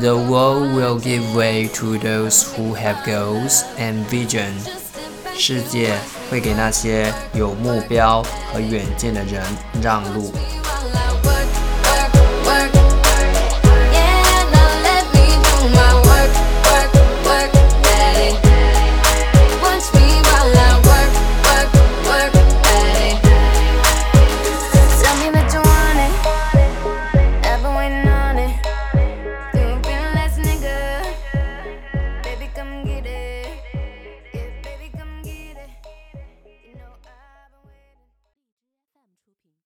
The world will give way to those who have goals and vision。世界会给那些有目标和远见的人让路。